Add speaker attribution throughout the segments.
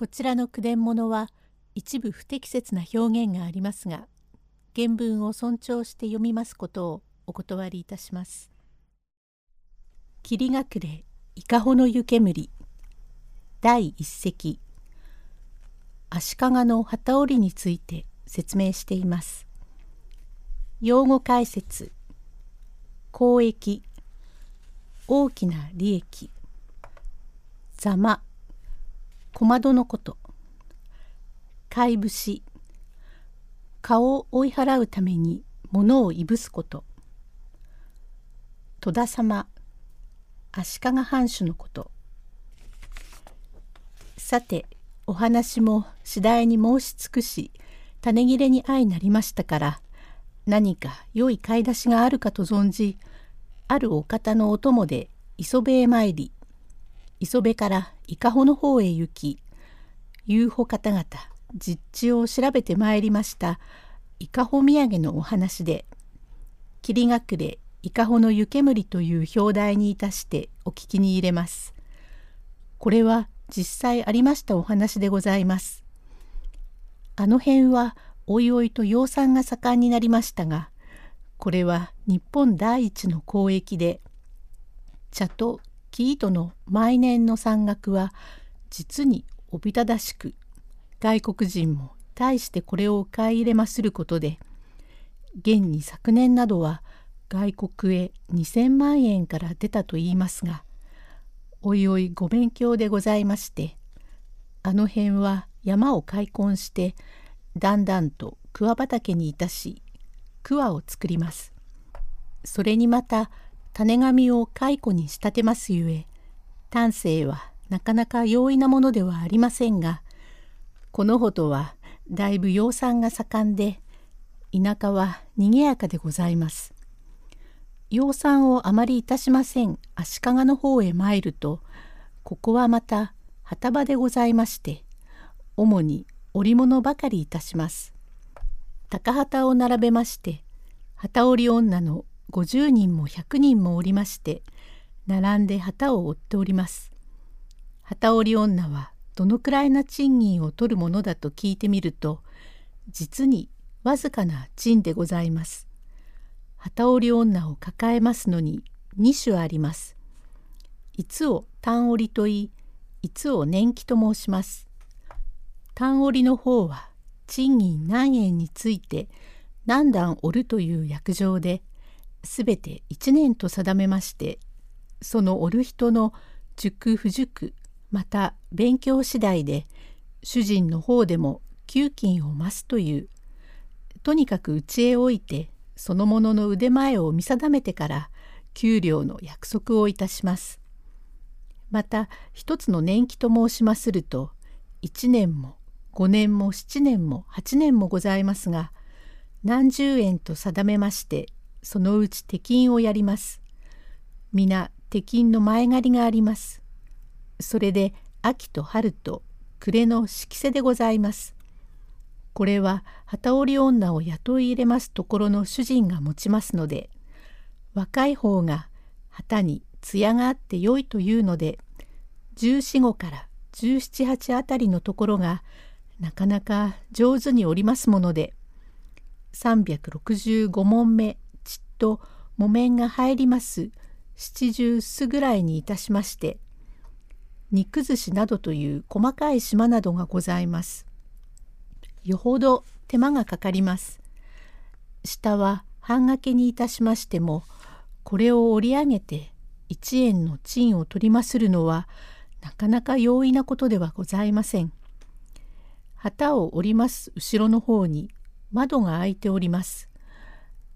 Speaker 1: こちらの句伝物は一部不適切な表現がありますが原文を尊重して読みますことをお断りいたします。霧隠れ伊香保の湯煙第一席。足利の旗織について説明しています。用語解説。公益大きな利益。ざま小窓のこと。怪節顔を追い払うために物をいぶすこと。戸田様。足利藩主のこと。さてお話も次第に申し尽くし種切れに相なりましたから何か良い買い出しがあるかと存じあるお方のお供で磯部へ参り。磯部から伊香保の方へ行き遊歩方々実地を調べてまいりました伊香保土産のお話で「霧隠れ伊香保の湯煙」という表題にいたしてお聞きに入れます。これは実際ありましたお話でございます。あの辺はおいおいと養蚕が盛んになりましたがこれは日本第一の交易で茶と生糸の毎年の山岳は実におびただしく外国人も大してこれを買い入れますることで現に昨年などは外国へ2,000万円から出たといいますがおいおいご勉強でございましてあの辺は山を開墾してだんだんと桑畑にいたし桑を作ります。それにまた種紙を蚕に仕立てますゆえ丹精はなかなか容易なものではありませんがこのほどはだいぶ養蚕が盛んで田舎はにぎやかでございます。養蚕をあまりいたしません足利の方へ参るとここはまた旗場でございまして主に織物ばかりいたします。高旗を並べまして旗織女の50人も100人もおりまして並んで旗を追っております。旗織女はどのくらいな賃金を取るものだと聞いてみると実にわずかな賃でございます。旗織女を抱えますのに2種あります。いつを単織と言い、いつを年季と申します。単織の方は賃金何円について何段織るという約定で、すべて1年と定めましてそのおる人の熟不熟また勉強次第で主人の方でも給金を増すというとにかく家へ置いてそのものの腕前を見定めてから給料の約束をいたします。また一つの年季と申しますると1年も5年も7年も8年もございますが何十円と定めましてそのうち鉄金をやります。皆鉄金の前借りがあります。それで秋と春と暮れの色瀬でございます。これは旗織女を雇い入れますところの主人が持ちますので若い方が旗に艶があって良いというので14号から1718あたりのところがなかなか上手に織りますもので365問目と木綿が入ります七十巣ぐらいにいたしまして肉寿司などという細かい島などがございます。よほど手間がかかります。下は半掛けにいたしましてもこれを折り上げて一円の賃を取りまするのはなかなか容易なことではございません。旗を折ります後ろの方に窓が開いております。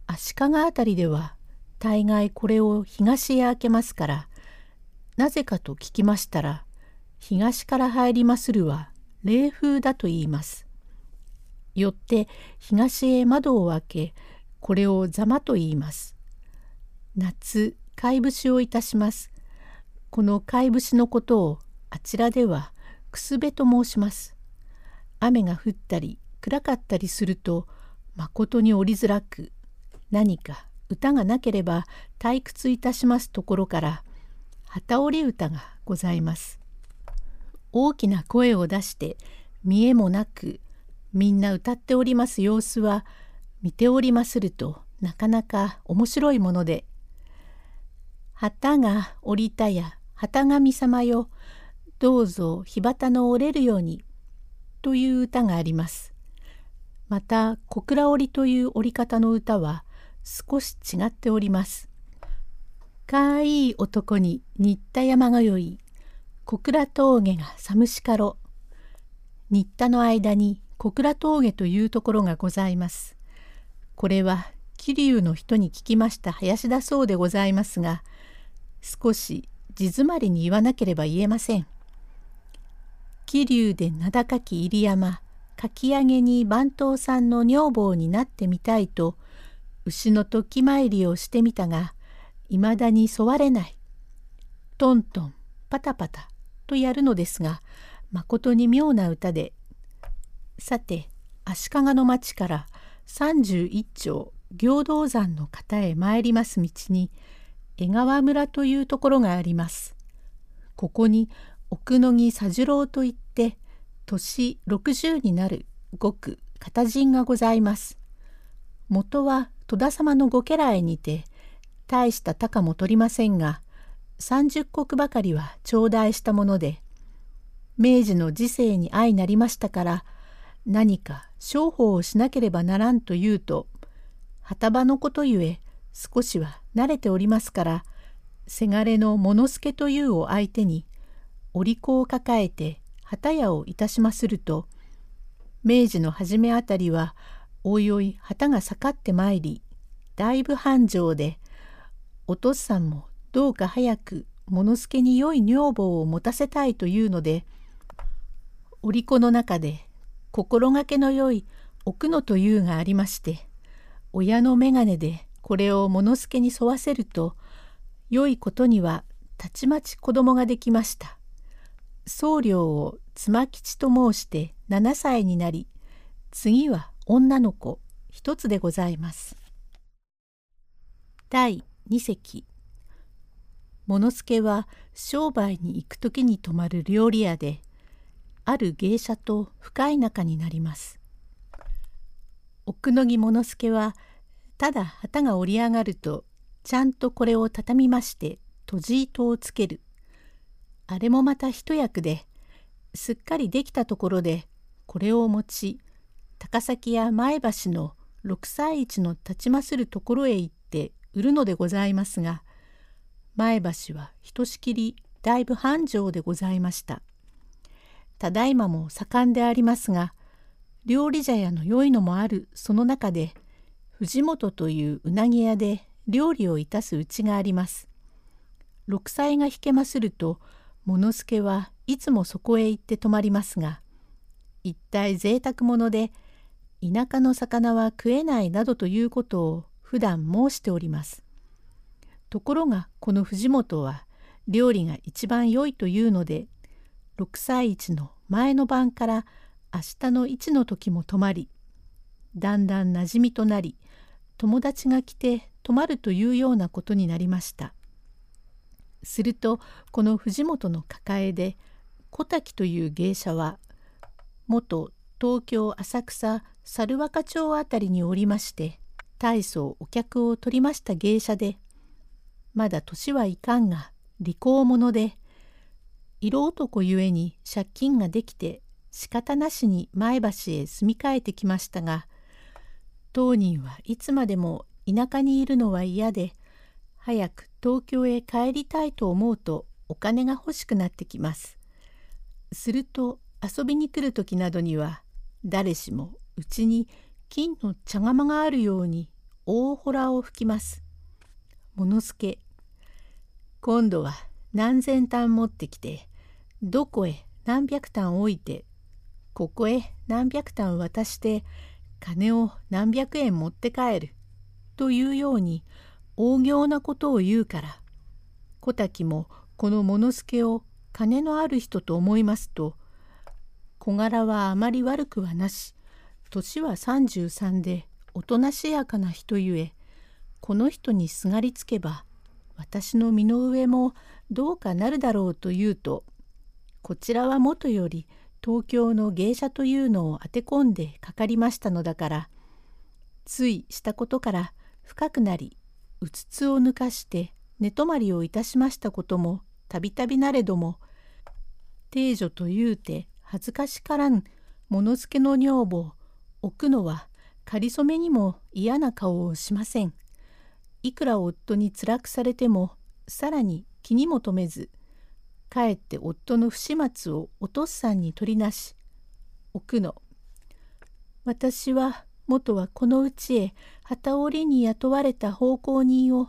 Speaker 1: 足利辺りでは大概これを東へ開けますからなぜかと聞きましたら東から入りまするは冷風だと言います。よって東へ窓を開けこれをざまと言います。夏貝節をいたします。この貝節のことをあちらではくすべと申します。雨が降ったり暗かったりするとまことに降りづらく何か歌がなければ退屈いたしますところから旗織り歌がございます。大きな声を出して見えもなくみんな歌っております様子は見ておりまするとなかなか面白いもので「旗が降りたや旗神様よどうぞ火旗の折れるように」という歌があります。また小倉織という折り方の歌は少し違っております。かいい男に新田山がよい小倉峠が寒しかろ新田の間に小倉峠というところがございます。これは桐生の人に聞きました林だそうでございますが少し地詰まりに言わなければ言えません。桐生で名高き入山かき上げに番頭さんの女房になってみたいと牛の時参りをしてみたがいまだに沿われない。トントンパタパタとやるのですがまことに妙な歌でさて足利の町から31丁行道山の方へ参ります道に江川村というところがあります。ここに奥野木佐十郎といって年60になるごく片人がございます。元は戸田様のご家来にて大した高も取りませんが30石ばかりは頂戴したもので明治の時世に相なりましたから何か商法をしなければならんと言うと旗場のことゆえ少しは慣れておりますからせがれの物助というを相手に織子を抱えて旗屋をいたしますると明治の初めあたりはおいおい旗が下がってまいりだいぶ繁盛でお父さんもどうか早く物助に良い女房を持たせたいというので織子の中で心がけのよい奥野というがありまして親の眼鏡でこれを物助に沿わせると良いことにはたちまち子供ができました。僧侶を妻吉と申して7歳になり次は女の子一つでございます。第2席物助は商売に行く時に泊まる料理屋である芸者と深い仲になります。奥野木物助はただ旗が折り上がるとちゃんとこれを畳みまして閉じ糸をつけるあれもまた一役ですっかりできたところでこれを持ち高崎や前橋の六歳一の立ちまするところへ行って売るのでございますが前橋はひとしきりだいぶ繁盛でございました。ただいまも盛んでありますが料理茶屋の良いのもあるその中で藤本といううなぎ屋で料理をいたすうちがあります。六歳が引けますると物助はいつもそこへ行って泊まりますが一体贅沢者で田舎の魚は食えないなどということを普段申しております。ところがこの藤本は料理が一番良いというので6歳一の前の晩から明日の一の時も泊まりだんだん馴染みとなり友達が来て泊まるというようなことになりました。するとこの藤本の抱えで小滝という芸者は元東京浅草猿若町あたりにおりまして大層お客を取りました芸者でまだ年はいかんが利口者で色男ゆえに借金ができて仕方なしに前橋へ住み替えてきましたが当人はいつまでも田舎にいるのは嫌で早く東京へ帰りたいと思うとお金が欲しくなってきます。すると遊びに来る時などには誰しもうちに金の茶釜があるように大ほらを吹きます。物助今度は何千単持ってきてどこへ何百単置いてここへ何百単渡して金を何百円持って帰るというように大行なことを言うから小滝もこの物助を金のある人と思いますと小柄はあまり悪くはなし年は33でおとなしやかな人ゆえこの人にすがりつけば私の身の上もどうかなるだろうと言うとこちらはもとより東京の芸者というのを当て込んでかかりましたのだからついしたことから深くなりうつつを抜かして寝泊まりをいたしましたこともたびたびなれども定女というて恥ずかしからん物付けの女房置くのはかりそめにも嫌な顔をしません。いくら夫に辛くされてもさらに気にも留めずかえって夫の不始末をお父さんに取りなし置くの。私は元はこのうちへ旗織りに雇われた奉公人を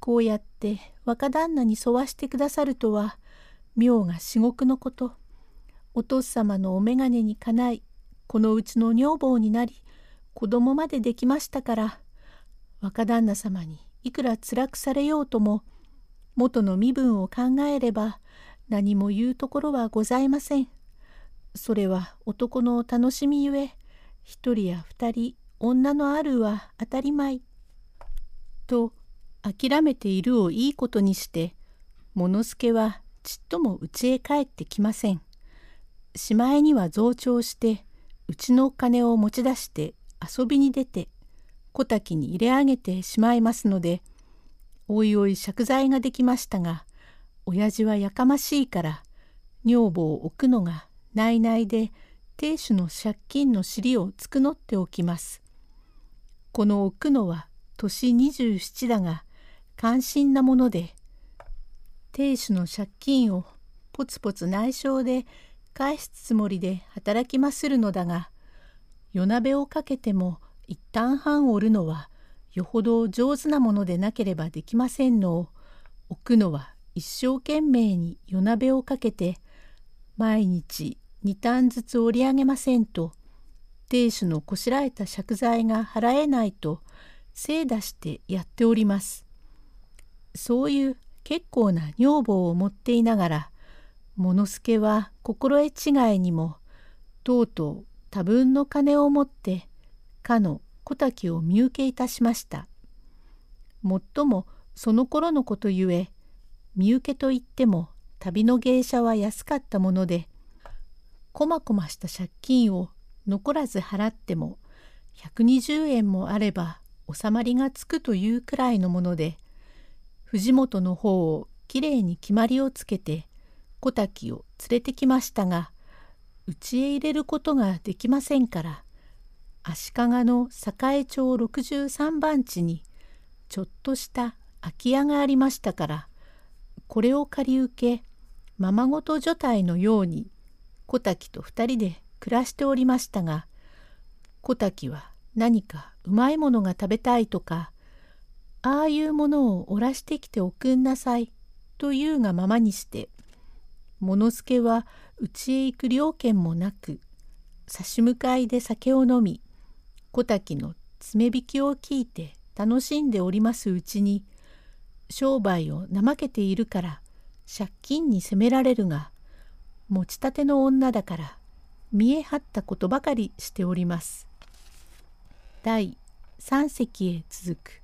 Speaker 1: こうやって若旦那に沿わしてくださるとは妙が至極のこと。お父様のお眼鏡にかないこのうちの女房になり子供までできましたから若旦那様にいくら辛くされようとも元の身分を考えれば何も言うところはございません。それは男の楽しみゆえ一人や二人女のあるは当たり前。と諦めているをいいことにして物助はちっとも家へ帰ってきません。しまいには増長してうちのお金を持ち出して遊びに出て小滝に入れ上げてしまいますのでおいおい借財ができましたが親父はやかましいから女房を置くのが内々で亭主の借金の尻を繕っておきます。この置くのは年27だが関心なもので亭主の借金をポツポツ内緒で返すつもりで働きまするのだが夜鍋をかけても一旦半折るのはよほど上手なものでなければできませんのを置くのは一生懸命に夜鍋をかけて毎日二単ずつ折り上げませんと亭主のこしらえた借財が払えないと精出してやっております。そういう結構な女房を持っていながら物助は心得違いにもとうとう多分の金を持ってかの小滝を見受けいたしました。もっともその頃のことゆえ見受けといっても旅の芸者は安かったものでこまこました借金を残らず払っても120円もあれば収まりがつくというくらいのもので藤本の方をきれいに決まりをつけて小滝を連れてきましたが家へ入れることができませんから足利の栄町63番地にちょっとした空き家がありましたからこれを借り受けままごと所帯のように小滝と二人で暮らしておりましたが小滝は何かうまいものが食べたいとかああいうものをおらしてきておくんなさいというがままにして物助は家へ行く了見もなく差し向かいで酒を飲み小滝の爪引きを聞いて楽しんでおりますうちに商売を怠けているから借金に責められるが持ちたての女だから見え張ったことばかりしております。第三席へ続く